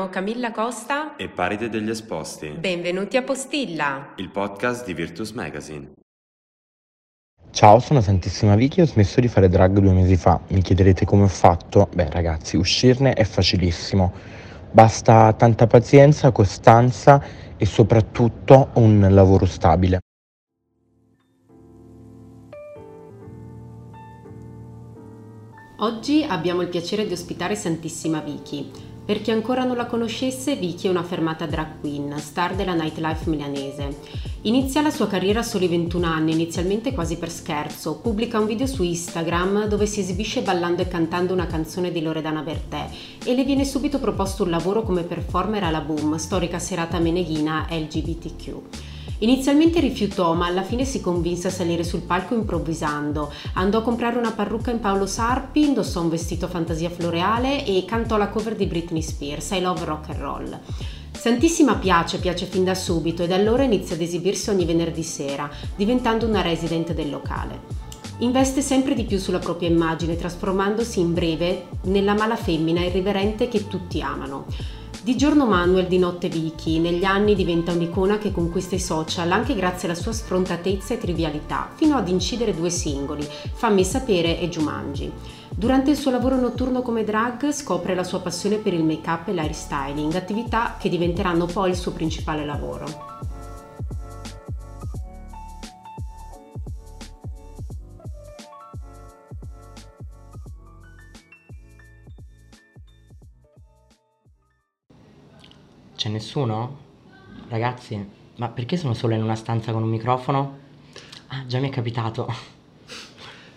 Siamo Camilla Costa e Paride degli Esposti, benvenuti a Postilla. il podcast di Virtus Magazine. Ciao, sono Santissima Vicky e ho smesso di fare drag due mesi fa. Mi chiederete come ho fatto? Beh, ragazzi, uscirne è facilissimo. Basta tanta pazienza, costanza e soprattutto un lavoro stabile. Oggi abbiamo il piacere di ospitare Santissima Vicky. Per chi ancora non la conoscesse, Vicky è una fermata drag queen, star della nightlife milanese. Inizia la sua carriera a soli 21 anni, inizialmente quasi per scherzo. Pubblica un video su Instagram dove si esibisce ballando e cantando una canzone di Loredana Bertè e le viene subito proposto un lavoro come performer alla Boom, storica serata meneghina LGBTQ. Inizialmente rifiutò, ma alla fine si convinse a salire sul palco improvvisando. Andò a comprare una parrucca in Paolo Sarpi, indossò un vestito fantasia floreale e cantò la cover di Britney Spears, I Love Rock and Roll. Santissima piace, piace fin da subito e da allora inizia ad esibirsi ogni venerdì sera, diventando una resident del locale. Investe sempre di più sulla propria immagine, trasformandosi in breve nella mala femmina irriverente che tutti amano. Di giorno Manuel, di notte Vicky, negli anni diventa un'icona che conquista i social anche grazie alla sua sfrontatezza e trivialità, fino ad incidere due singoli, Fammi sapere e Jumanji. Durante il suo lavoro notturno come drag scopre la sua passione per il make-up e l'air styling, attività che diventeranno poi il suo principale lavoro. C'è nessuno? Ragazzi, ma perché sono solo in una stanza con un microfono? Ah, già mi è capitato.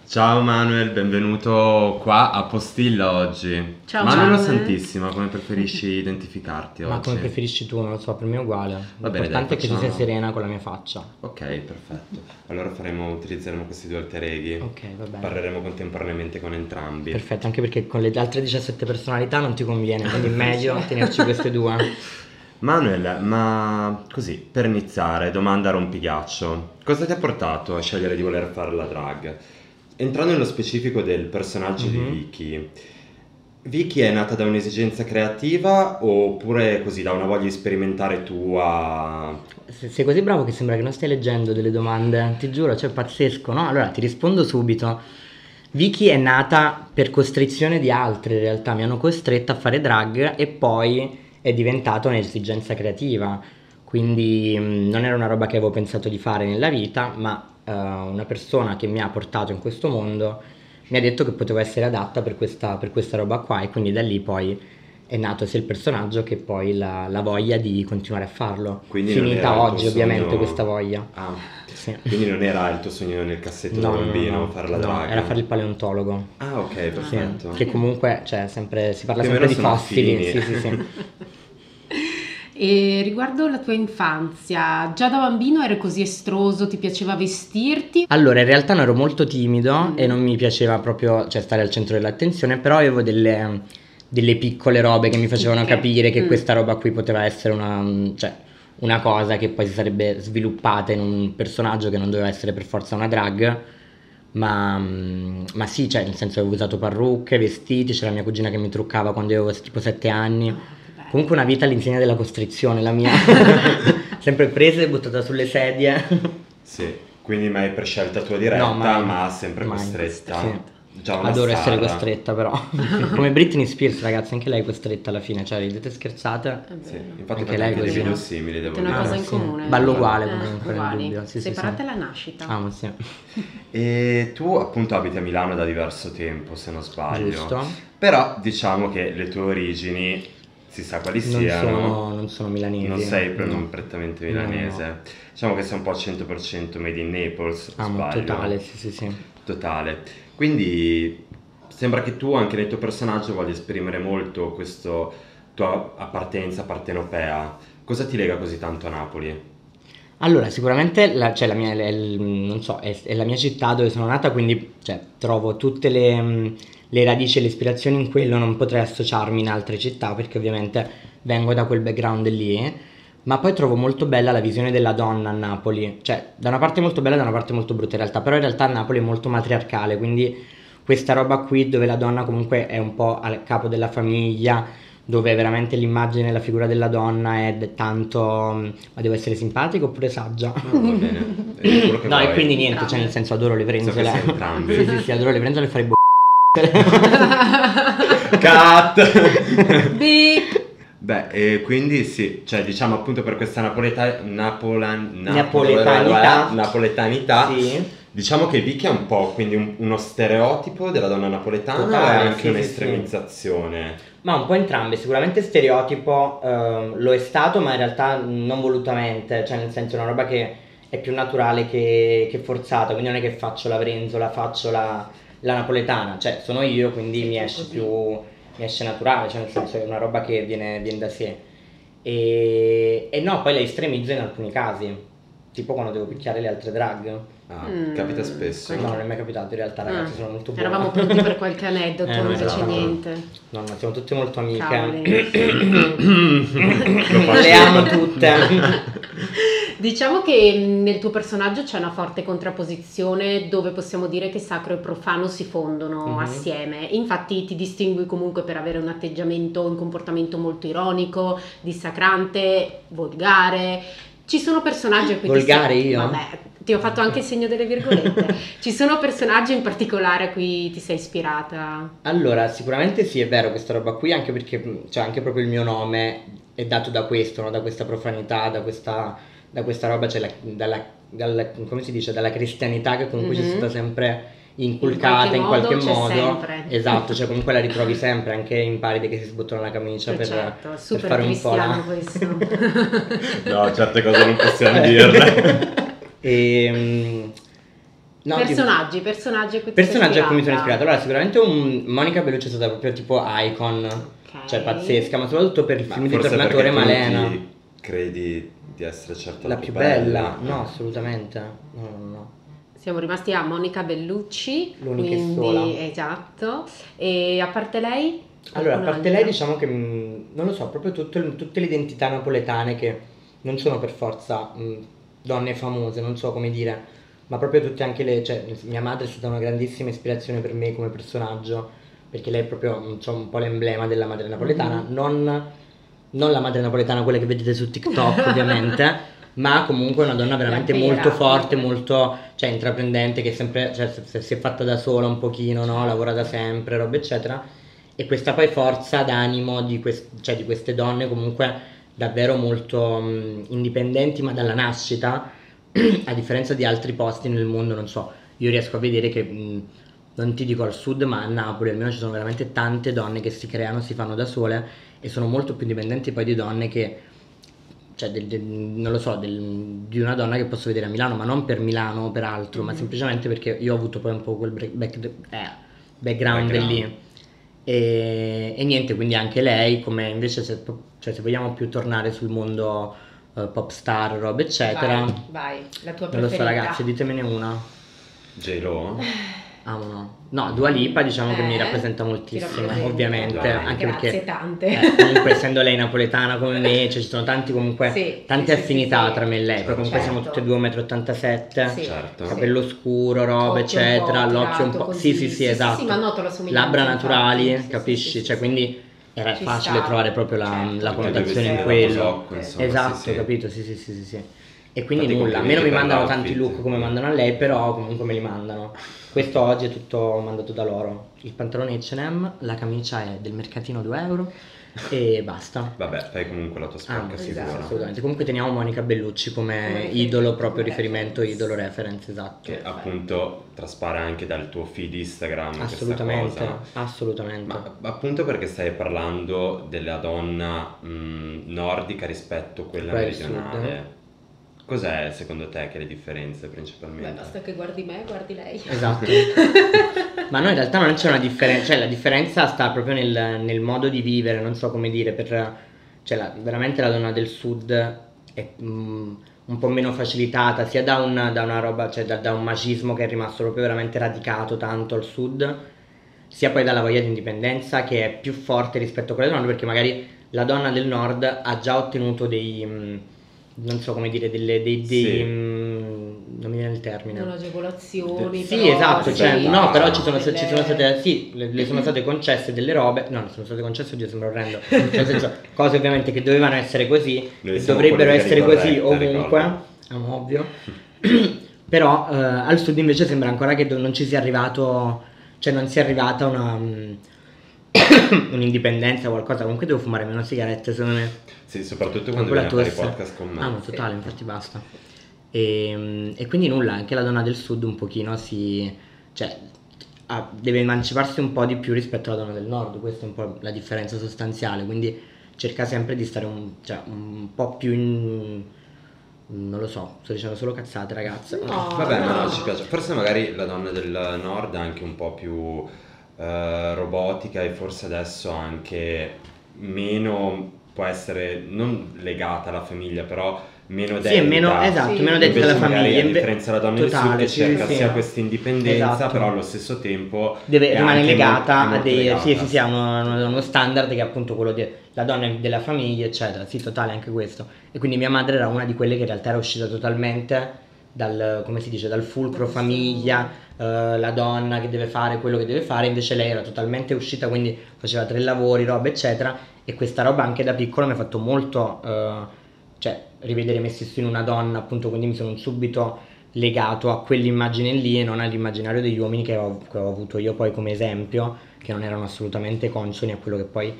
Ciao Manuel, benvenuto qua a Postilla oggi. Ciao, Manuel Manuel. Santissima, come preferisci identificarti Ma oggi? come preferisci tu, non lo so, per me è uguale. Va bene, L'importante dai, è che tu sia serena con la mia faccia. Ok, perfetto. Allora faremo, utilizzeremo questi due alter eghi. Ok, va bene. Parleremo contemporaneamente con entrambi. Perfetto, anche perché con le altre 17 personalità non ti conviene, quindi è meglio tenerci queste due. Manuel, ma così, per iniziare, domanda rompighiaccio. Cosa ti ha portato a scegliere di voler fare la drag? Entrando nello specifico del personaggio di Mhm. Vicky, Vicky è nata da un'esigenza creativa oppure così da una voglia di sperimentare tua? Se- Sei così bravo che sembra che non stai leggendo delle domande, ti giuro, cioè è pazzesco, no? Allora ti rispondo subito. Vicky è nata per costrizione di altri, in realtà mi hanno costretta a fare drag e poi è diventata un'esigenza creativa. Quindi mh, non era una roba che avevo pensato di fare nella vita, ma eh, una persona che mi ha portato in questo mondo mi ha detto che potevo essere adatta per questa, per questa roba qua e quindi da lì poi è nato sia il personaggio che poi la, la voglia di continuare a farlo. Quindi Finita oggi ovviamente sogno- questa voglia. Ah, Sì. quindi non era il tuo sogno nel cassetto da No, no, bambino no, fare la no, drag? era fare il paleontologo. Ah, ok, Sì, perfetto. che comunque cioè, sempre, si parla o sempre di fossili. Sì, sì, sì. E riguardo la tua infanzia, già da bambino eri così estroso, ti piaceva vestirti? Allora, in realtà non ero molto timido Mm. e non mi piaceva proprio cioè, stare al centro dell'attenzione, però avevo delle, delle piccole robe che mi facevano Ok. capire che Mm. questa roba qui poteva essere una, cioè, una cosa che poi si sarebbe sviluppata in un personaggio che non doveva essere per forza una drag. Ma, mm, ma sì, cioè, nel senso avevo usato parrucche, vestiti, c'era mia cugina che mi truccava quando avevo tipo 7 anni. Oh. Comunque una vita all'insegna della costrizione, la mia. Sempre presa e buttata sulle sedie. Sì, quindi mai per scelta tua diretta, No, mai. ma sempre Mai. costretta. Sì. Una Adoro essere star. costretta però. Come Britney Spears, ragazzi, anche lei è costretta alla fine, cioè ridete scherzate. È Sì, infatti Anche lei anche dei così, video no? simili, devo Avete una dire. cosa Ah, in sì. comune. Ballo uguale Eh, comunque, nel dubbio, sì, Separate sì. alla nascita. Ah, ma sì. E tu appunto abiti a Milano da diverso tempo, se non sbaglio. Giusto. Però diciamo che le tue origini, si sa quali Non siano, sono, non sono milanesi. non sei pre- no. prettamente No, milanese. Diciamo che sei un po' al 100% made in Naples, Ah, ma sbaglio. totale, sì, sì, sì. Totale. Quindi sembra che tu anche nel tuo personaggio voglia esprimere molto questa tua appartenenza partenopea. Cosa ti lega così tanto a Napoli? Allora, sicuramente la, cioè, la mia, il- so, è, è la mia città dove sono nata, quindi cioè, trovo tutte le, mh, le radici e le ispirazioni in quello, non potrei associarmi in altre città perché ovviamente vengo da quel background lì. Ma poi trovo molto bella la visione della donna a Napoli, cioè da una parte molto bella e da una parte molto brutta in realtà, però in realtà Napoli è molto matriarcale, quindi questa roba qui dove la donna comunque è un po' al capo della famiglia, dove veramente l'immagine e la figura della donna è tanto mm, ma devo essere simpatico oppure saggia? No, va bene. No, e quindi niente, cioè nel senso adoro le So sei entrambi. sì, sì, sì, adoro le frenzole e fare bo- Cut! Beep. Beh, e quindi sì, cioè diciamo appunto per questa napoleta- napolan- Napoletanità. napoletanità, Sì. diciamo che Vicky è un po' quindi un- uno stereotipo della donna napoletana Totale, o è anche sì, sì, un'estremizzazione? Ma un po' entrambe, sicuramente stereotipo ehm, lo è stato, ma in realtà non volutamente, cioè nel senso è una roba che è più naturale che, che forzata, quindi non è che faccio la brenzola, faccio la, la napoletana, cioè sono io, quindi mi esce più, mi esce naturale, cioè nel senso è una roba che viene, viene da sé. E, e no, poi la estremizzo in alcuni casi, tipo quando devo picchiare le altre drag. Ah, Mm, capita spesso. No, non è mai capitato in realtà, ragazzi, Ah, sono molto buona. Eravamo pronti per qualche aneddoto, Eh, non no, esatto. niente. No, no, siamo tutte molto amiche. Le amo tutte. Diciamo che mh, nel tuo personaggio c'è una forte contrapposizione dove possiamo dire che sacro e profano si fondono Mhm. assieme. Infatti ti distingui comunque per avere un atteggiamento, un comportamento molto ironico, dissacrante, volgare. Ci sono personaggi a cui ti Volgare sei... io? Vabbè, ti ho fatto anche il segno delle virgolette. Ci sono personaggi in particolare a cui ti sei ispirata? Allora, sicuramente sì, è vero questa roba qui, anche perché mh, cioè, anche proprio il mio nome è dato da questo, no? da questa profanità, da questa, da questa roba, cioè la- dalla, dalla- come si dice, dalla cristianità che comunque ci è Mhm. stata sempre inculcata in In qualche, qualche modo, modo. c'è sempre. Esatto, cioè comunque la ritrovi sempre, anche in paride che si sbuttano la camicia Eh, per, certo, per fare un po' la... No, certe cose non possiamo dirle. E, mh, no, tipo- personaggi, personaggi a cui Personaggi mi sono ispirato. Allora, sicuramente un Monica Bellucci è stata proprio tipo icon, Ok. cioè pazzesca, ma soprattutto per il Ma film di Tornatore Malena. credi di essere certo La più bella? No, assolutamente. No, no, no. Siamo rimasti a Monica Bellucci, L'unica e quindi sola. esatto. E a parte lei? Allora, a parte lei, diciamo che mh, non lo so, proprio tutto tutte le identità napoletane che non sono per forza mh, donne famose, non so come dire, ma proprio tutte anche le. cioè, mia madre è stata una grandissima ispirazione per me come personaggio, perché lei è proprio non so, un po' l'emblema della madre napoletana, Mhm. non, non la madre napoletana, quella che vedete su TikTok, ovviamente. Ma comunque una donna veramente vera. molto forte, molto cioè, intraprendente, che sempre cioè, se- se- si è fatta da sola un pochino, no? lavora da sempre, roba eccetera e questa poi forza d'animo di, quest- cioè di queste donne comunque davvero molto mh, indipendenti ma dalla nascita a differenza di altri posti nel mondo non so io riesco a vedere che mh, non ti dico al sud ma a Napoli almeno ci sono veramente tante donne che si creano si fanno da sole e sono molto più indipendenti poi di donne che cioè del- del- non lo so del- di una donna che posso vedere a Milano ma non per Milano o per altro ma Mhm. semplicemente perché io ho avuto poi un po' quel break- back- eh, background, Background. lì e, e niente, quindi anche lei, come invece se, cioè, se vogliamo più tornare sul mondo eh, pop star, roba eccetera, Vai, vai, la tua non lo preferita. so ragazzi, ditemene una. J-Lo? Ah no. Dua Lipa diciamo che mi Eh, rappresenta ti moltissimo, ovviamente, Dai. anche Grazie perché tante. eh, comunque essendo lei napoletana come me, cioè, ci sono tanti comunque Sì, tante sì, affinità sì, sì. tra me e lei, poi comunque siamo Certo. tutte e due 1,87 m, Sì. Certo. capello scuro, roba, eccetera, l'occhio un po'. così. Sì, sì, sì, esatto. sì, ma noto la Labbra naturali, capisci? sì, sì, cioè, quindi era Ci facile sta. trovare proprio la, Certo. la connotazione in quello. Bosocco, insomma, esatto, sì, sì. capito? Sì, sì, sì, sì, sì. E quindi Infatti nulla, a me non complimenti mi mandano tanti look come mandano a lei, però comunque me li mandano. Questo oggi è tutto mandato da loro. Il pantalone H&M, la camicia è del mercatino 2 euro e basta. Vabbè, fai comunque la tua spacca Ah, sicura. esatto. Assolutamente. Comunque teniamo Monica Bellucci come idolo, proprio riferimento, reference. idolo reference, esatto. Che appunto traspare anche dal tuo feed Instagram Assolutamente, assolutamente. Ma appunto perché stai parlando della donna mh, nordica rispetto a quella del meridionale. Cos'è secondo te che le differenze Beh, principalmente? basta che guardi me, guardi lei. Esatto. Ma no, in realtà non c'è una differenza, cioè la differenza sta proprio nel, nel modo di vivere, non so come dire, per, cioè la- veramente la donna del sud è mm, un po' meno facilitata, sia da, un- da una roba, cioè da, da un macismo che è rimasto proprio veramente radicato tanto al sud, sia poi dalla voglia di indipendenza che è più forte rispetto a quella del nord, perché magari la donna del nord ha già ottenuto dei... mm, non so come dire, delle, dei, dei, Sì. mm, non mi viene il termine. Non agevolazioni. Sì, però esatto, sì, cioè, no, però ci sono, delle- ci sono state, sì, le, le sono state concesse delle robe, no, non sono state concesse, oddio, sembra orrendo, nel senso, cose ovviamente che dovevano essere così, Noi e siamo dovrebbero essere così ovunque, è ovvio, però eh, al sud invece sembra ancora che non ci sia arrivato, cioè non sia arrivata una... un'indipendenza o qualcosa comunque devo fumare meno sigarette secondo me Sì, soprattutto quando vieni a fare i tosse. podcast con me. Ah, no, totale, infatti basta. E, e quindi nulla, anche la donna del sud un pochino si... cioè ha- deve emanciparsi un po' di più rispetto alla donna del nord, questa è un po' la differenza sostanziale, quindi cerca sempre di stare un, cioè, un po' più in... non lo so, sto dicendo solo cazzate ragazze. No. Vabbè, ma no. no, ci piace. Forse magari la donna del nord è anche un po' più eh, robotica e forse adesso anche meno può essere non legata alla famiglia, però meno Sì, dedita. meno, esatto, Sì. meno dedita Invece alla famiglia. a differenza della donna del sud Totale, che sì, cerca sì. sia questa indipendenza, Esatto. però allo stesso tempo deve, rimane legata molto- a dei legata. sì, sì, sì, a uno, uno standard che è appunto quello della donna della famiglia eccetera sì totale anche questo e quindi mia madre era una di quelle che in realtà era uscita totalmente dal come si dice dal fulcro famiglia eh, la donna che deve fare quello che deve fare invece lei era totalmente uscita quindi faceva tre lavori roba eccetera e questa roba anche da piccolo mi ha fatto molto eh, cioè rivedere me stesso in una donna appunto quindi mi sono subito legato a quell'immagine lì e non all'immaginario degli uomini che ho, che ho avuto io poi come esempio che non erano assolutamente consoni a quello che poi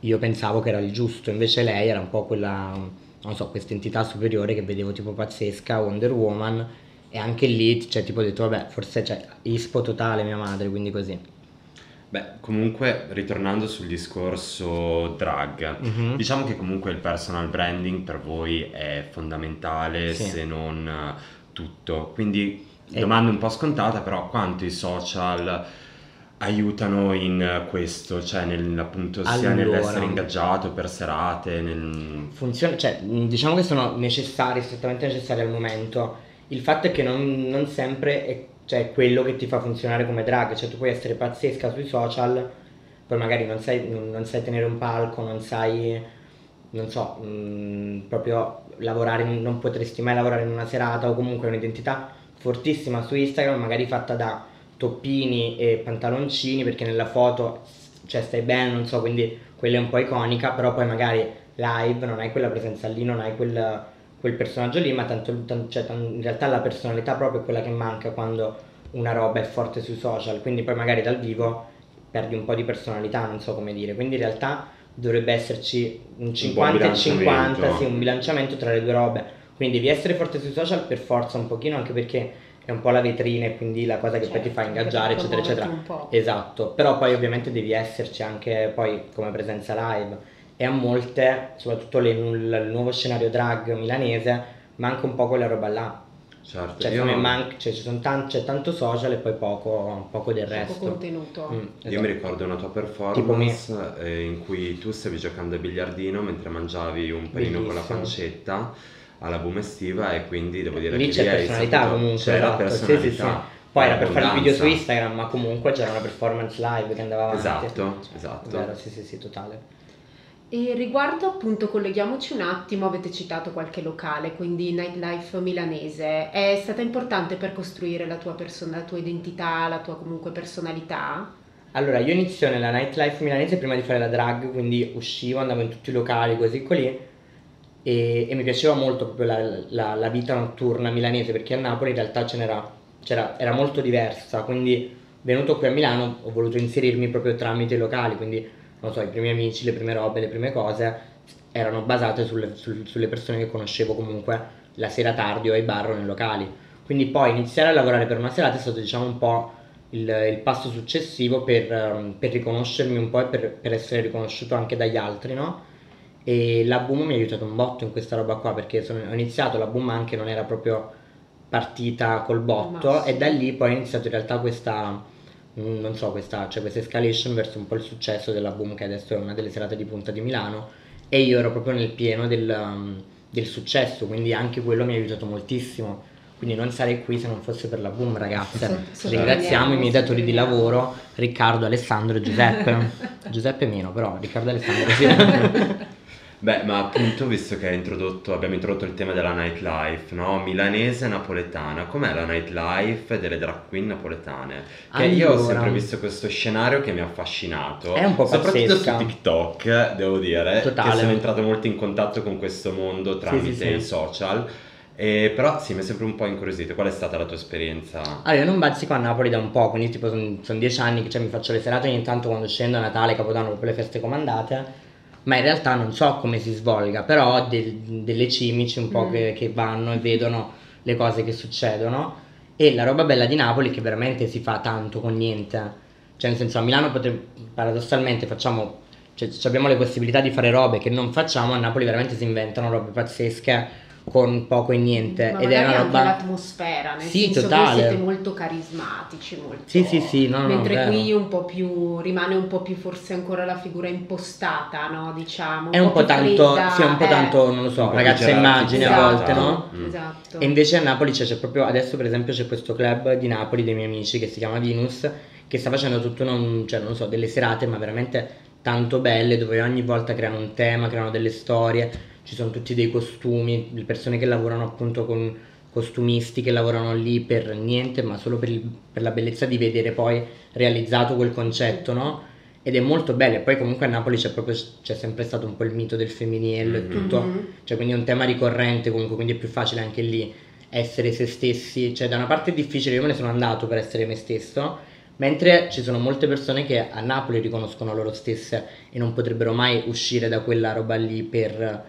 io pensavo che era il giusto. Invece lei era un po' quella non so questa entità superiore che vedevo tipo pazzesca Wonder Woman e anche lì cioè tipo ho detto vabbè forse c'è ispo totale mia madre quindi così Beh, comunque, ritornando sul discorso drag, Mhm. diciamo che comunque il personal branding per voi è fondamentale, Sì. se non eh, tutto. Quindi, domanda un po' scontata, però quanto i social aiutano in questo, cioè nel, appunto sia Allora. nell'essere ingaggiato per serate, nel... funziona, cioè, diciamo che sono necessari, strettamente necessari al momento. Il fatto è che non, non sempre è cioè, quello che ti fa funzionare come drag, cioè tu puoi essere pazzesca sui social, poi magari non sai, non, non sai tenere un palco, non sai, non so, mh, proprio lavorare, non potresti mai lavorare in una serata o comunque un'identità fortissima su Instagram, magari fatta da toppini e pantaloncini, perché nella foto cioè stai bene, non so, quindi quella è un po' iconica, però poi magari live non hai quella presenza lì, non hai quel, quel personaggio lì, ma tanto, tan- cioè, in realtà la personalità proprio è quella che manca quando una roba è forte sui social, quindi poi magari dal vivo perdi un po' di personalità, non so come dire, quindi in realtà dovrebbe esserci un 50 e 50, bilanciamento. sì, un bilanciamento tra le due robe, quindi devi essere forte sui social per forza un pochino, anche perché è un po' la vetrina e quindi la cosa che poi ti fa Certo, ingaggiare, eccetera, eccetera. promuoverti un po'. Esatto, però poi ovviamente devi esserci anche poi come presenza live e a molte, soprattutto le- il nuovo scenario drag milanese, manca un po' quella roba là. Certo, Cioè, io, me man- cioè, ci sono tan- c'è tanto social e poi poco, poco del Poco resto. contenuto. Mm, io esatto. mi ricordo una tua performance eh, in cui tu stavi giocando a biliardino mentre mangiavi un panino con la Bellissimo. pancetta alla boom estiva e quindi devo dire Lì che c'è personalità saputo- comunque, c'era esatto, sì, sì, sì. personalità, Poi era per fare il video su. Instagram, ma comunque c'era una performance live che andava avanti. Esatto, esatto. Vero, sì, sì, sì, totale. E riguardo appunto, colleghiamoci un attimo, avete citato qualche locale, quindi Nightlife milanese, è stata importante per costruire la tua, person- la tua identità, la tua comunque personalità? Allora, io inizio nella nightlife milanese prima di fare la drag, quindi uscivo, andavo in tutti i locali così così e, e mi piaceva molto proprio la, la- la vita notturna milanese perché a Napoli in realtà ce n'era, c'era, era molto diversa, quindi venuto qui a Milano ho voluto inserirmi proprio tramite i locali, quindi non so, i primi amici, le prime robe, le prime cose erano basate sulle, sul- sulle persone che conoscevo comunque la sera tardi o ai bar o nei locali. Quindi poi iniziare a lavorare per una serata è stato diciamo un po' il, il passo successivo per, ehm, per riconoscermi un po' e per, per essere riconosciuto anche dagli altri, no? E la boom mi ha aiutato un botto in questa roba qua perché sono- ho iniziato la boom anche non era proprio partita col botto Massimo. e da lì poi è iniziato in realtà questa mm, non so questa, cioè questa escalation verso un po' il successo della boom che adesso è una delle serate di punta di Milano e io ero proprio nel pieno del, um, del successo quindi anche quello mi ha aiutato moltissimo. Quindi non sarei qui se non fosse per la boom ragazze. Ringraziamo i miei datori di lavoro Riccardo, Alessandro e Giuseppe. Giuseppe meno però Riccardo e Alessandro sì Beh, ma appunto, visto che hai introdotto, abbiamo introdotto il tema della nightlife, no? Milanese e napoletana. Com'è la nightlife delle drag queen napoletane? Che io ho Allora. sempre visto questo scenario che mi ha affascinato. È un po' Soprattutto pazzesca. su TikTok, devo dire, Totale. che sono entrato molto in contatto con questo mondo tramite sì, sì. i social. E però sì, mi è sempre un po' incuriosito. Qual è stata la tua esperienza? Allora, io non bazzico a Napoli da un po', quindi tipo sono dieci anni che cioè, mi faccio le serate ogni tanto quando scendo a Natale, Capodanno, proprio le feste comandate, ma in realtà non so come si svolga, però ho del- delle cimici un po' Mm. che, che vanno e vedono le cose che succedono. E la roba bella di Napoli è che veramente si fa tanto con niente, cioè nel senso a Milano potre- paradossalmente facciamo, cioè abbiamo le possibilità di fare robe che non facciamo, a Napoli veramente si inventano robe pazzesche con poco e niente Ma ed è una roba... anche l'atmosfera, nel Sì, senso totale. che siete molto carismatici, molto... Sì, sì, sì, no, no, Mentre vero. qui un po' più, rimane un po' più forse ancora la figura impostata, no? Diciamo. È un po' più tanto, fredda, sì, è un po' eh. tanto, non lo so, Un po' ragazza immagine a gerarchizzata. volte, no? Mm. Esatto. E invece a Napoli c'è, c'è proprio, adesso per esempio c'è questo club di Napoli dei miei amici che si chiama Venus, che sta facendo tutto, un, cioè non so, delle serate ma veramente tanto belle dove ogni volta creano un tema, creano delle storie, ci sono tutti dei costumi, le persone che lavorano appunto con costumisti che lavorano lì per niente ma solo per, il- per la bellezza di vedere poi realizzato quel concetto, no? Ed è molto bello, e poi comunque a Napoli c'è proprio c'è sempre stato un po' il mito del femminile e Mhm. tutto, Mhm. cioè quindi è un tema ricorrente comunque, quindi è più facile anche lì essere se stessi, cioè da una parte è difficile, io me ne sono andato per essere me stesso, mentre ci sono molte persone che a Napoli riconoscono loro stesse e non potrebbero mai uscire da quella roba lì per,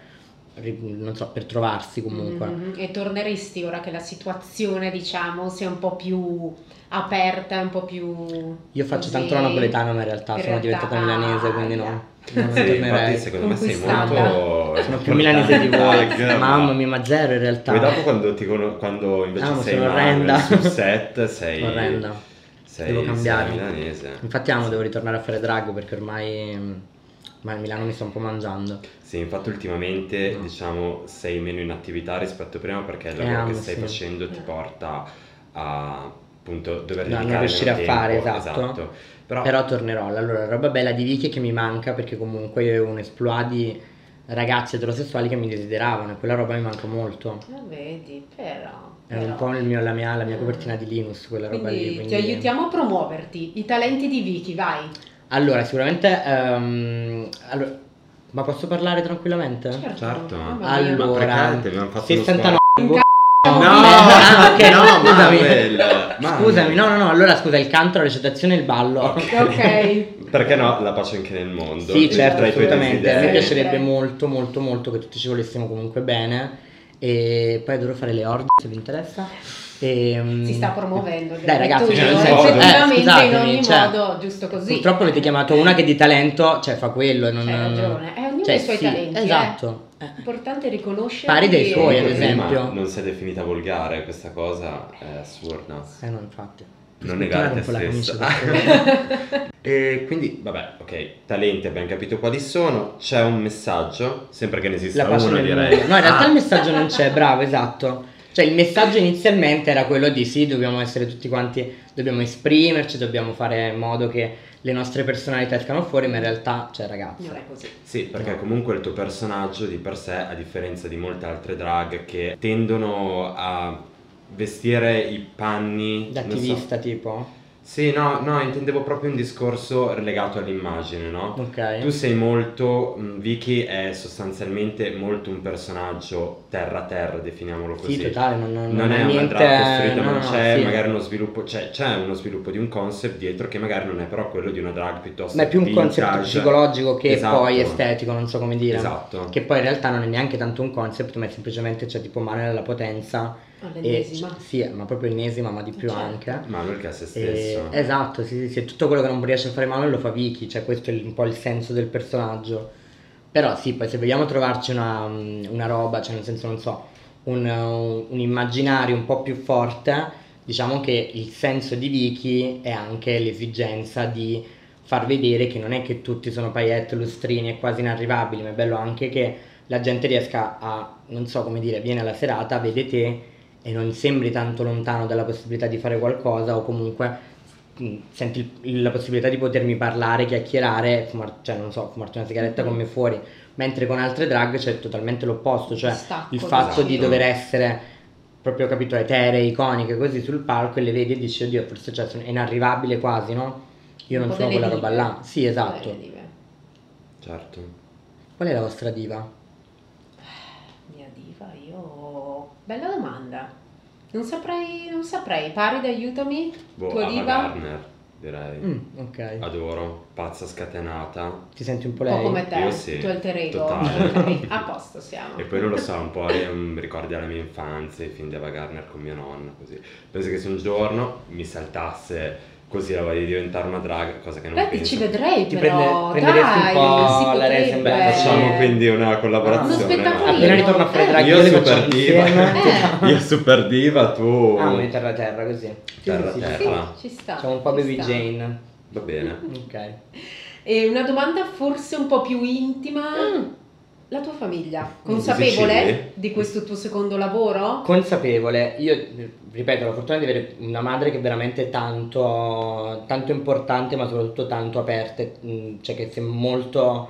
non so, per trovarsi comunque. Mhm. E torneresti ora che la situazione, diciamo, sia un po' più aperta, un po' più... Io faccio così- tanto la napoletana ma in realtà in sono realtà- diventata milanese, quindi no, non Sì, infatti secondo me sei molto... Sono più milanese di voi, mamma ma- mia, ma zero in realtà. Poi dopo quando, ti cono- quando invece Ah, sei orrenda. sul set sei... Orrenda. Sei, Devo cambiare. sei milanese. Infatti amo, devo ritornare a fare drag perché ormai ma Milano mi sta un po' mangiando. Sì, infatti ultimamente No. diciamo sei meno in attività rispetto a prima perché il lavoro amo, che stai sì. facendo ti Eh. porta a appunto dover No, non riuscire a fare, tempo, esatto. Però, Però tornerò. Allora, la roba bella di Vicky che mi manca perché comunque io avevo un esploit di ragazzi eterosessuali che mi desideravano e quella roba mi manca molto. Ah, vedi, però... È un po' il mio- la, mia, la mia copertina di Linus, quella roba Quindi, lì. ti aiutiamo a promuoverti. I talenti di Vicky, vai. Allora, sicuramente... ehm, allora, ma posso parlare tranquillamente? Certo. Certo. Allora, precate, abbiamo fatto uno 69 No, Ah, ok, no, scusami. Manuel, Manuel. Scusami, no, no, no, allora scusa, il canto, la recitazione e il ballo. Ok. Perché no, la pace anche nel mondo. Sì, certo, assolutamente. A me piacerebbe molto, molto, molto che tutti ci volessimo comunque bene. E poi adoro fare le orge se vi interessa. E, mm, Si sta promuovendo. Dai, ragazzi, cioè, senso- eh, in scusatemi, ogni cioè, modo, giusto così. Purtroppo avete chiamato una che di talento, cioè fa quello e non. C'hai ragione. Eh, ognuno cioè, ha i suoi sì, talenti, eh. Esatto. Eh. Importante riconoscere. Pari dei suoi, ad esempio. non si è definita volgare, questa cosa è assurda. Eh no, infatti. Non negare te per e quindi, vabbè, ok, talenti abbiamo capito quali sono. C'è un messaggio, sempre che ne esista uno direi. No, in realtà Ah, il messaggio non c'è, bravo, esatto. Cioè il messaggio inizialmente era quello di sì, dobbiamo essere tutti quanti, dobbiamo esprimerci, dobbiamo fare in modo che le nostre personalità escano fuori, ma in realtà, cioè ragazzi, Non è così. Sì, perché No. comunque il tuo personaggio di per sé, a differenza di molte altre drag che tendono a vestire i panni da non so- attivista tipo. Sì, no, no, intendevo proprio un discorso legato all'immagine, no? Ok. Tu sei molto, mh, Vicky è sostanzialmente molto un personaggio terra-terra, definiamolo così. Sì, totale, non, non, Non, è una niente, drag costruita, no, ma c'è sì. magari uno sviluppo, c'è, c'è uno sviluppo di un concept dietro che magari non è però quello di una drag piuttosto Ma è più un concept vintage. psicologico che Esatto. poi estetico, non so come dire. Esatto. Che poi in realtà non è neanche tanto un concept, ma è semplicemente c'è tipo mano nella potenza. E, All'ennesima. sì, ma proprio ennesima, ma di più Certo. anche. Ma perché è se E- stesso. esatto, sì, sì, sì, tutto quello che non riesce a fare Manuel lo fa Vicky, cioè questo è un po' il senso del personaggio. Però sì, poi se vogliamo trovarci una, una roba, cioè nel senso non so, un, un immaginario un po' più forte, diciamo che il senso di Vicky è anche l'esigenza di far vedere che non è che tutti sono paillette, lustrini e quasi inarrivabili, ma è bello anche che la gente riesca a, non so come dire, viene alla serata, vede te e non sembri tanto lontano dalla possibilità di fare qualcosa o comunque mh, senti il- la possibilità di potermi parlare, chiacchierare, fumar- cioè non so, fumarti una sigaretta con me fuori, mentre con altre drag c'è totalmente l'opposto, cioè Stacco, il fatto di esatto. dover essere proprio capito eteree, iconiche così sul palco e le vedi e dici oddio forse cioè, sono- è inarrivabile quasi, no? Io non sono quella roba là. Sì, esatto. Certo. Qual è la vostra diva? Mia diva, io... Bella domanda. Non saprei, non saprei. Paride, aiutami. Boh, Tua Ava diva? Gardner, direi. Mm, ok. Adoro, pazza scatenata. Ti senti un po' Un po' lei? come te, Io sì, tuo alter ego. totale. A posto siamo. E poi non lo so, un po' è un ricordi della mia infanzia, i film di Ava Gardner con mio nonno, così. Penso che se un giorno mi saltasse così la voglia di diventare una drag, cosa che non Beh, penso. ci vedrei Ti però, prende- prenderesti un dai, po' si la potrebbe. Reisenberg. Facciamo quindi una collaborazione. Uno spettacolino. Appena ritorno a fare Eh. drag Io io super diva. Eh. Io super diva, tu... Ah, di terra terra così. Sì, Terra sì, terra. Sì, ci sta. Siamo un po' baby sta. Jane. Va bene. Ok. E una domanda forse un po' più intima. Mm. La tua famiglia, consapevole di questo tuo secondo lavoro? Consapevole, io ripeto, ho la fortuna di avere una madre che è veramente tanto, tanto importante, ma soprattutto tanto aperta, mm, cioè che si è molto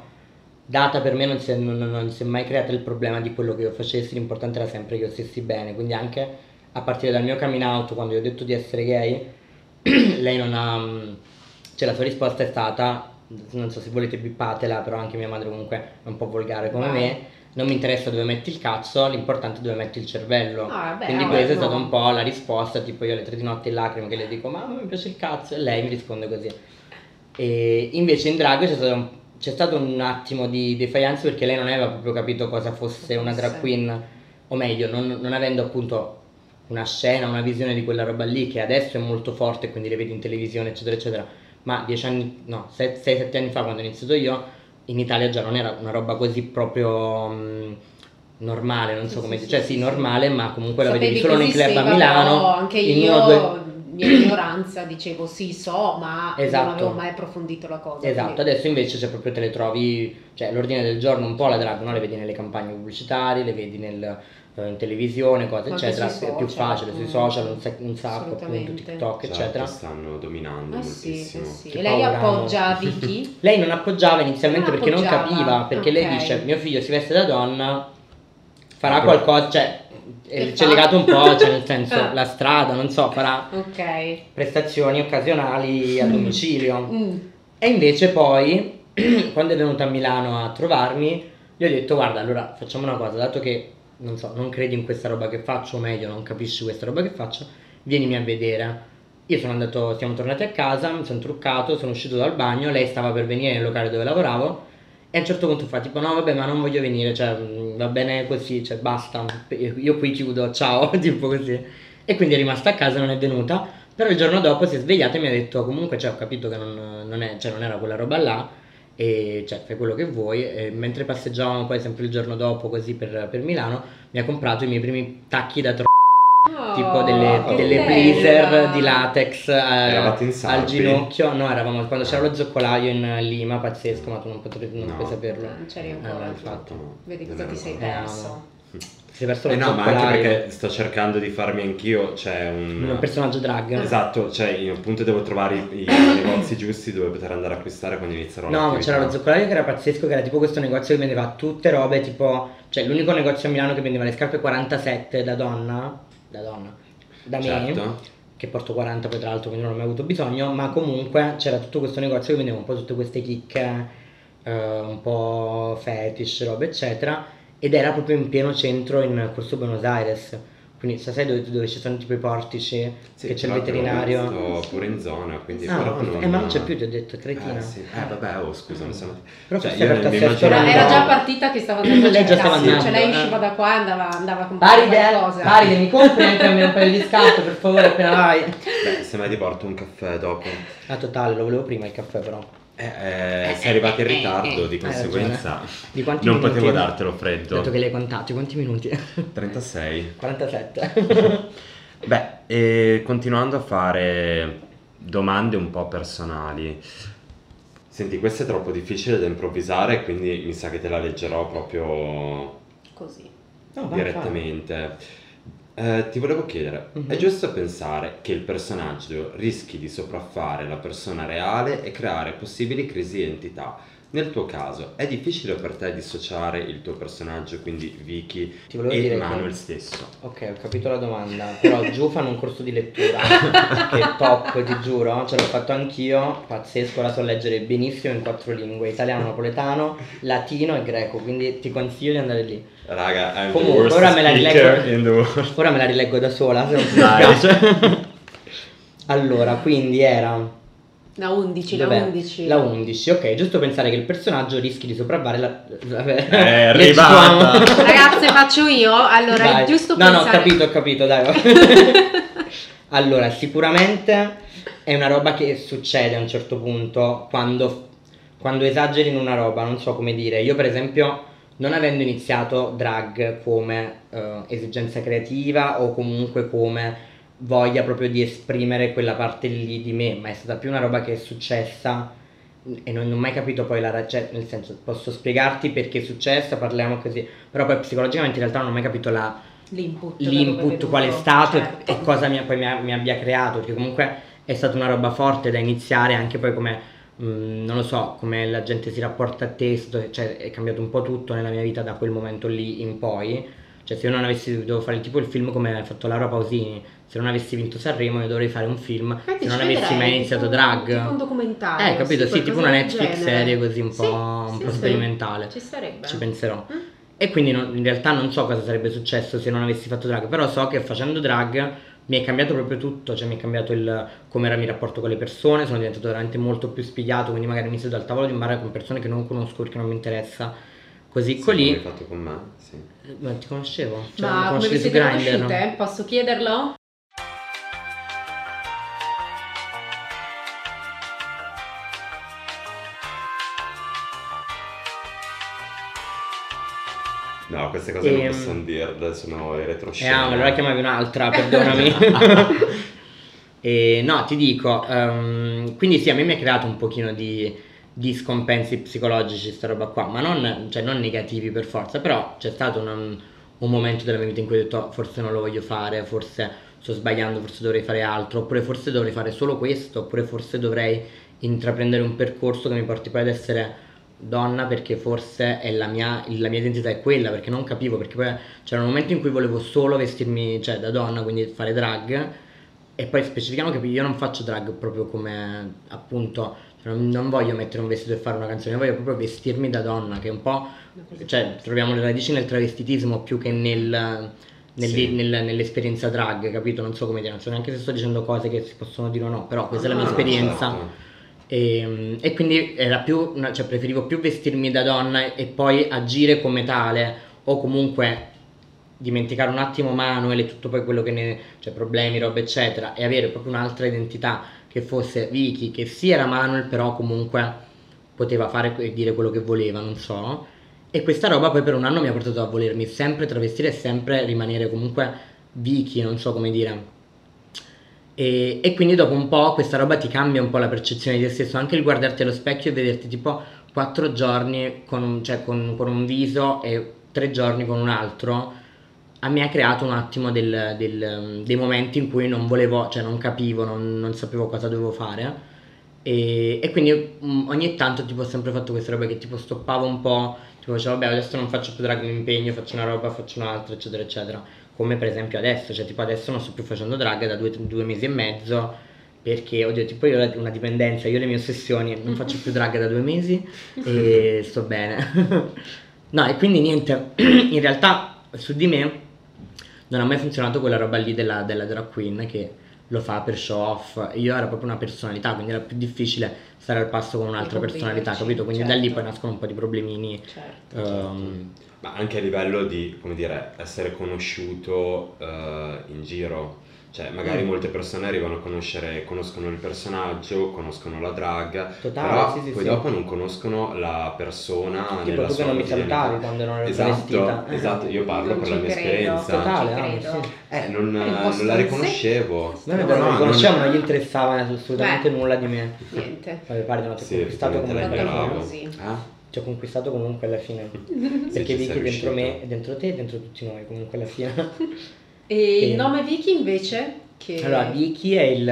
data per me, non si, è, non- non si è mai creato il problema di quello che io facessi, l'importante era sempre che io stessi bene, quindi anche a partire dal mio coming out, quando io ho detto di essere gay, lei non ha, mm, cioè la sua risposta è stata, non so se volete bippatela, però anche mia madre comunque è un po' volgare come Vai. me, non mi interessa dove metti il cazzo, l'importante è dove metti il cervello. Ah, beh, Quindi questa è no. stata un po' la risposta, tipo io alle tre di notte in lacrime che le dico mamma mi piace il cazzo e lei mi risponde così. E invece in drag c'è stato un, c'è stato un attimo di defiance perché lei non aveva proprio capito cosa fosse una drag queen, o meglio, non, non avendo appunto una scena, una visione di quella roba lì che adesso è molto forte, quindi le vedi in televisione eccetera eccetera, ma dieci anni, no, 6-7 anni fa quando ho iniziato io, in Italia già non era una roba così proprio... mm, normale, non Sì, so come sì, cioè sì, sì, normale, ma comunque la vedevi solo nei club a Milano. però anche io, due- mia ignoranza, dicevo sì, so, ma Esatto. non avevo mai approfondito la cosa. Esatto, quindi- adesso invece c'è proprio te le trovi, cioè l'ordine del giorno un po' la drag, no? le vedi nelle campagne pubblicitarie, le vedi nel, in televisione, cose eccetera, è più social, facile sui mm, social, un, sac- un sacco appunto. TikTok Certo, eccetera. stanno dominando Eh sì, eh moltissimo. sì. Che E lei paura, appoggia no? Vicky? Lei non appoggiava inizialmente Non perché non appoggiava, capiva, perché lei ok. dice mio figlio si veste da donna, farà Ah, però- qualcosa, cioè Che eh, c'è fa? legato un po', cioè nel senso Ah. la strada, non so, farà Ok. prestazioni occasionali a domicilio. Mm. E invece poi, quando è venuta a Milano a trovarmi, gli ho detto guarda, allora facciamo una cosa, dato che non so, non credi in questa roba che faccio, o meglio, non capisci questa roba che faccio, vienimi a vedere. Io sono andato, siamo tornati a casa, mi sono truccato, sono uscito dal bagno, lei stava per venire nel locale dove lavoravo e a un certo punto fa tipo no vabbè ma non voglio venire, cioè mm, va bene così, cioè basta, io qui chiudo, ciao, tipo così. E quindi è rimasta a casa, non è venuta, però il giorno dopo si è svegliata e mi ha detto comunque cioè, ho capito che non, non è- cioè, non era quella roba là e cioè fai quello che vuoi e mentre passeggiavamo poi sempre il giorno dopo così per, per Milano mi ha comprato i miei primi tacchi da tro- Oh, tipo delle, delle blazer di latex eh, in al ginocchio no eravamo quando c'era lo zoccolaio in Lima pazzesco ma tu non, potresti, non No. puoi saperlo Non c'eri Eh, ancora. no, infatti Vedi cosa ti sei perso. si è perso lo Eh no, ma anche perché sto cercando di farmi anch'io, c'è un... un personaggio drag. Esatto, cioè io appunto devo trovare i, i negozi giusti dove poter andare a acquistare quando inizierò No, ma c'era lo zoccolaio che era pazzesco, che era tipo questo negozio che vendeva tutte robe, tipo, cioè l'unico negozio a Milano che vendeva le scarpe 47 da donna, da donna, da me, Certo. che porto 40 poi tra l'altro quindi non ho mai avuto bisogno, ma comunque c'era tutto questo negozio che vendeva un po' tutte queste chicche, eh, un po' fetish, robe eccetera, ed era proprio in pieno centro in Corso Buenos Aires. Quindi sai dove, dove ci sono tipo i portici, Sì, che c'è il veterinario. l'ho visto pure in zona, quindi Ah, però non... eh, ma non c'è più, ti ho detto, cretina. Eh, sì. eh vabbè, oh scusa, non sono... Però cioè, forse io mio tassesso Era, già partita che stava andando Lei già stava andando, cioè lei eh. usciva da qua e andava, andava a comprare Paride, qualcosa. Paride, mi compri anche a me un paio di scarpe per favore appena vai. Beh, se mai ti porto un caffè dopo. Ah, totale, lo volevo prima il caffè però. Eh, eh, sei arrivato in ritardo, di Hai conseguenza non minuti? potevo dartelo Ho freddo. detto che l'hai contato, quanti minuti? 36. 47. Beh, continuando a fare domande un po' personali. Senti, questa è troppo difficile da improvvisare, quindi mi sa che te la leggerò proprio Così. No, direttamente. Eh, ti volevo chiedere, Mhm. è giusto pensare che il personaggio rischi di sopraffare la persona reale e creare possibili crisi di identità? Nel tuo caso, è difficile per te dissociare il tuo personaggio, quindi Vicky, e dire che- Manuel stesso? Ok, ho capito la domanda, però giù fanno un corso di lettura che è top, ti giuro, ce l'ho fatto anch'io, pazzesco, la so leggere benissimo in quattro lingue, italiano, napoletano, latino e greco, quindi ti consiglio di andare lì. Raga, I'm Comunque, ora me rileggo. Ora me la rileggo da sola, se non dispiace. allora, quindi era... La 11, la dov'è? 11. La 11, ok, giusto pensare che il personaggio rischi di sopravvare la... È arrivata. Leggiamo. Ragazze, faccio io. Allora, Dai. è giusto no, pensare... No, ho capito, ho capito, dai. allora, sicuramente è una roba che succede a un certo punto quando, quando esageri in una roba, non so come dire. Io, per esempio, non avendo iniziato drag come eh, esigenza creativa o comunque come voglia proprio di esprimere quella parte lì di me, ma è stata più una roba che è successa e non, non ho mai capito poi la ragione, cioè, nel senso posso spiegarti perché è successa, parliamo così, però poi psicologicamente in realtà non ho mai capito la, L'input. l'input qual è stato e- certo. e cosa mi, poi mi, mi abbia creato, perché comunque è stata una roba forte da iniziare, anche poi come, mh, non lo so, come la gente si rapporta a te, cioè è cambiato un po' tutto nella mia vita da quel momento lì in poi, cioè se io non avessi dovuto fare tipo il film come ha fatto Laura Pausini, se non avessi vinto Sanremo io dovrei fare un film, Infatti se non avessi vedrei, mai iniziato tipo- drag. Tipo un documentario. Eh, capito, sì, tipo qualcosa una Netflix genere. serie così un Sì, po', un sì, po' sì. sperimentale. Ci sarebbe. Ci penserò. Mm? E quindi non- in realtà non so cosa sarebbe successo se non avessi fatto drag, però so che facendo drag mi è cambiato proprio tutto, cioè mi è cambiato il come era il mio rapporto con le persone, sono diventato veramente molto più spigliato, quindi magari mi sedo al tavolo di un bar con persone che non conosco perché non mi interessa. Così Sì, colì, come fatto con me? Sì. Eh, ma ti conoscevo? Cioè, Ma come vi siete conosciute? Posso chiederlo? No, queste cose non Ehm, possiamo dirle, sono Eh, retroscene. ah, allora chiamavi un'altra, perdonami. e, no, ti dico, ehm, quindi sì, a me mi ha creato un pochino di, di scompensi psicologici sta roba qua, ma non, cioè, non negativi per forza, però c'è stato un, un momento della mia vita in cui ho detto "Oh, forse non lo voglio fare, forse sto sbagliando, forse dovrei fare altro, oppure forse dovrei fare solo questo, oppure forse dovrei intraprendere un percorso che mi porti poi ad essere donna perché forse è la mia, la mia identità è quella, perché non capivo, perché poi c'era un momento in cui volevo solo vestirmi, cioè da donna, quindi fare drag, e poi specifichiamo che io non faccio drag proprio come appunto, cioè, non, non voglio mettere un vestito e fare una canzone, voglio proprio vestirmi da donna, che è un po', cioè troviamo le radici nel travestitismo più che nel... nel- Sì. nel- nell'esperienza drag, capito? Non so come dire, non so neanche se sto dicendo cose che si possono dire o no, però questa è la mia Ah, esperienza. certo. E, e quindi più, cioè preferivo più vestirmi da donna e poi agire come tale o comunque dimenticare un attimo Manuel e tutto poi quello che ne cioè problemi, roba eccetera e avere proprio un'altra identità che fosse Vicky che sì era Manuel però comunque poteva fare e dire quello che voleva, non so. E questa roba poi per un anno mi ha portato a volermi sempre travestire e sempre rimanere comunque Vicky, non so come dire. E, e quindi dopo un po' questa roba ti cambia un po' la percezione di te stesso, anche il guardarti allo specchio e vederti tipo quattro giorni con un, cioè con, con un viso e tre giorni con un altro, a me ha creato un attimo del- del- dei momenti in cui non volevo, cioè non capivo, non, non sapevo cosa dovevo fare. E, e quindi mm, ogni tanto tipo ho sempre fatto queste robe che tipo stoppavo un po', tipo facevo vabbè adesso non faccio più drag, mi impegno, faccio una roba, faccio un'altra, eccetera, eccetera. Come per esempio adesso, cioè tipo adesso non sto più facendo drag da due, due mesi e mezzo perché, oddio, tipo io ho una dipendenza, io le mie ossessioni, non faccio più drag da due mesi e sto bene. no, e quindi niente, in realtà su di me non ha mai funzionato quella roba lì della, della drag queen che lo fa per show off. Io ero proprio una personalità, quindi era più difficile stare al passo con un'altra personalità, capito? Quindi da lì certo. poi nascono un po' di problemini. Certo. ehm, Ma anche a livello di, come dire, essere conosciuto eh, in giro. Cioè, magari Mm. molte persone arrivano a conoscere, conoscono il personaggio, conoscono la drag, Totale, però sì, sì, poi sì. dopo non conoscono la persona Tipo nella tu che sua non mi salutavi quando non ero Esatto, travestita. Eh. esatto, io parlo Non per la ci mia credo. esperienza. Totale, Ci credo. sì. Eh, non, non la riconoscevo. Noi No, non no, lo conosciamo, non- non gli interessava assolutamente Beh. nulla di me. Niente. Vabbè, pare, no, ti ho Sì, conquistato comunque. Così. Ah? Ti ho conquistato comunque alla fine. Perché ci sei dentro me, dentro te e dentro tutti noi comunque alla fine. E il nome Vicky invece? Che... Allora, Vicky è il,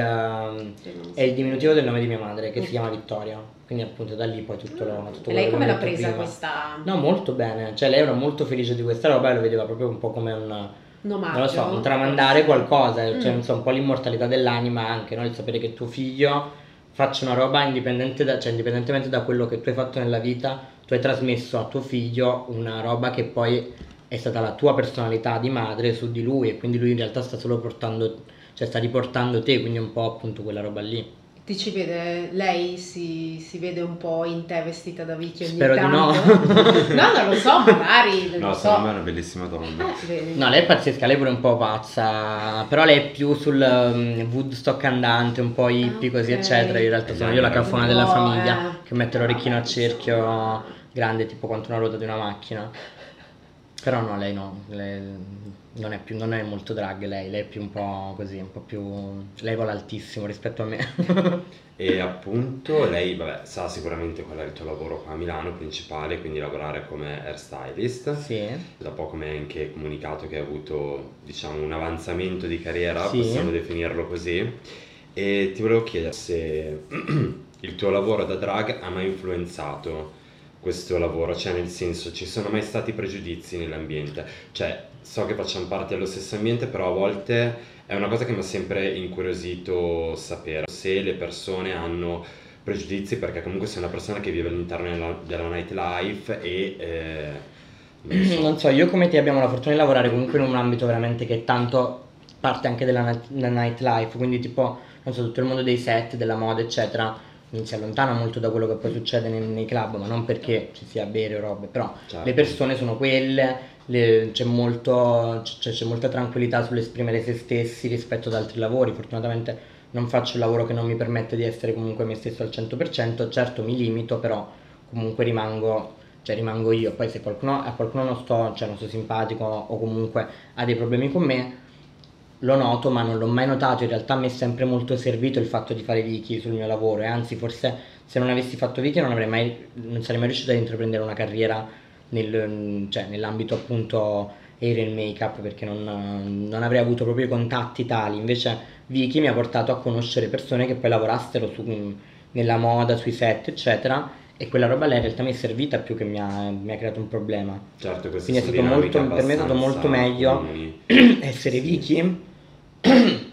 è il diminutivo del nome di mia madre, che si chiama Vittoria. Quindi appunto da lì poi tutto lo tutto E lei come l'ha presa prima. questa... No, molto bene. Cioè, lei era molto felice di questa roba e lo vedeva proprio un po' come un... Omaggio? non lo so, un tramandare qualcosa, cioè Mm. non so, un po' l'immortalità dell'anima anche, no? il sapere che tuo figlio faccia una roba indipendente da- cioè, indipendentemente da quello che tu hai fatto nella vita, tu hai trasmesso a tuo figlio una roba che poi è stata la tua personalità di madre su di lui e quindi lui in realtà sta solo portando, cioè sta riportando te, quindi un po' appunto quella roba lì. Ti ci vede, lei si, si vede un po' in te vestita da Vicky ogni Spero di no. tanto? no, non lo so, magari, non No, lo secondo so. me è una bellissima donna. Eh. No, lei è pazzesca, lei pure è un po' pazza, però lei è più sul um, Woodstock andante, un po' hippie così ok. eccetera, in realtà sono io la cafona Un della famiglia eh. che mette l'orecchino a cerchio grande tipo quanto una ruota di una macchina. Però no, lei no, lei non è, più, non è molto drag lei, lei è più un po' così, un po' più... lei vola altissimo rispetto a me. E appunto lei, vabbè, sa sicuramente qual è il tuo lavoro qua a Milano principale, quindi lavorare come hairstylist. sì, Da poco mi hai anche comunicato che hai avuto, diciamo, un avanzamento di carriera, Sì. possiamo definirlo così. E ti volevo chiedere se il tuo lavoro da drag ha mai influenzato questo lavoro, cioè nel senso ci sono mai stati pregiudizi nell'ambiente? Cioè, so che facciamo parte dello stesso ambiente, però a volte è una cosa che mi ha sempre incuriosito sapere se le persone hanno pregiudizi perché comunque sei una persona che vive all'interno della, della nightlife e eh, non so. non so, io come te abbiamo la fortuna di lavorare comunque in un ambito veramente che tanto parte anche della della nightlife, quindi tipo, non so, tutto il mondo dei set, della moda, eccetera, quindi si allontana molto da quello che poi succede nei, nei club, ma non perché ci sia bere o robe, però Certo. le persone sono quelle, le- c'è, molto, c'è, c'è molta tranquillità sull'esprimere se stessi rispetto ad altri lavori, fortunatamente non faccio un lavoro che non mi permette di essere comunque me stesso al 100%, certo mi limito, però comunque rimango, cioè rimango io, poi se qualcuno, a qualcuno non sto, cioè non sto simpatico o comunque ha dei problemi con me, lo noto ma non l'ho mai notato, in realtà mi è sempre molto servito il fatto di fare Vicky sul mio lavoro e anzi forse se non avessi fatto Vicky non, avrei mai, non sarei mai riuscito ad intraprendere una carriera nel- cioè, nell'ambito appunto hair and make-up perché non, non avrei avuto proprio i contatti tali, invece Vicky mi ha portato a conoscere persone che poi lavorassero su- nella moda, sui set eccetera e quella roba là in realtà mi è servita più che mi ha, mi ha creato un problema. Certo, Quindi è stato molto- per me è stato molto meglio essere Vicky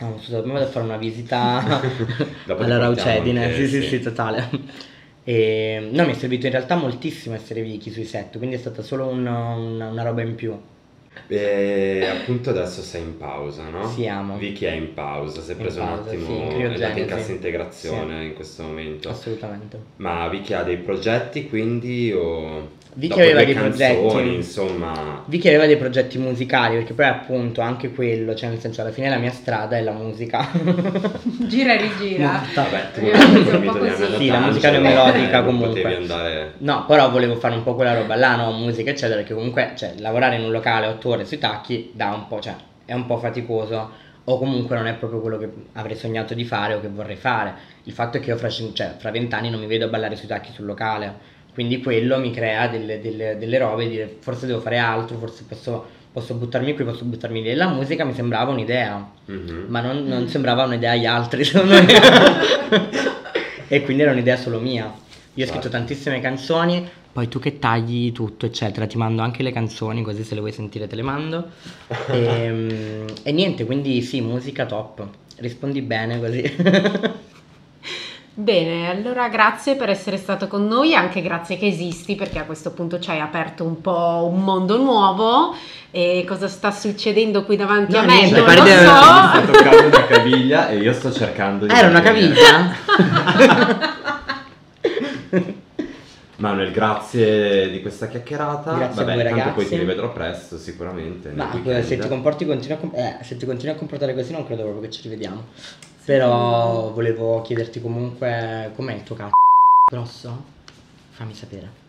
Oh, scusa, mi vado a fare una visita alla Raucedine, anche- sì, sì, sì. sì, totale. E, no, mi è servito in realtà moltissimo essere Vicky sui set, quindi è stata solo un- una, una roba in più. E appunto adesso sei in pausa, no? Siamo. Vicky è in pausa, si è In preso un pausa, attimo, sì, è in cassa integrazione in questo momento. Assolutamente. Ma Vicky ha dei progetti quindi o... Vicky aveva dei canzoni, progetti. insomma... Vicky aveva dei progetti musicali, perché poi appunto anche quello, cioè nel senso alla fine la mia strada è la musica. Gira e rigira. Vabbè, tu un capito po' così. Sì, la musica cioè, neomelodica non comunque. Potevi andare... No, però volevo fare un po' quella roba là, no, musica eccetera, perché comunque, cioè, lavorare in un locale otto ore sui tacchi dà un po', cioè, è un po' faticoso, o comunque non è proprio quello che avrei sognato di fare o che vorrei fare. Il fatto è che io fra, cioè, fra vent'anni non mi vedo a ballare sui tacchi sul locale, quindi quello mi crea delle, delle, delle robe, dire forse devo fare altro, forse posso, posso buttarmi qui, posso buttarmi lì. E la musica mi sembrava un'idea, Mhm. ma non, non sembrava un'idea agli altri, secondo me. e quindi era un'idea solo mia. Io ho scritto Certo. tantissime canzoni, poi tu che tagli tutto, eccetera, ti mando anche le canzoni, così se le vuoi sentire te le mando. e, mm, e niente, quindi sì, musica top. Rispondi bene così. Bene, allora grazie per essere stato con noi, anche grazie che esisti perché a questo punto ci hai aperto un po' un mondo nuovo e cosa sta succedendo qui davanti No, a me niente, non lo di- Mi so. sta toccando una caviglia e io sto cercando di... Ah, era una caviglia? Manuel, grazie di questa chiacchierata. Grazie a Vabbè, voi, intanto poi ti rivedrò presto sicuramente. Ma se ti comporti a, com- eh, se ti continui a comportare così non credo proprio che ci rivediamo. Però volevo chiederti comunque com'è il tuo cazzo grosso? Fammi sapere.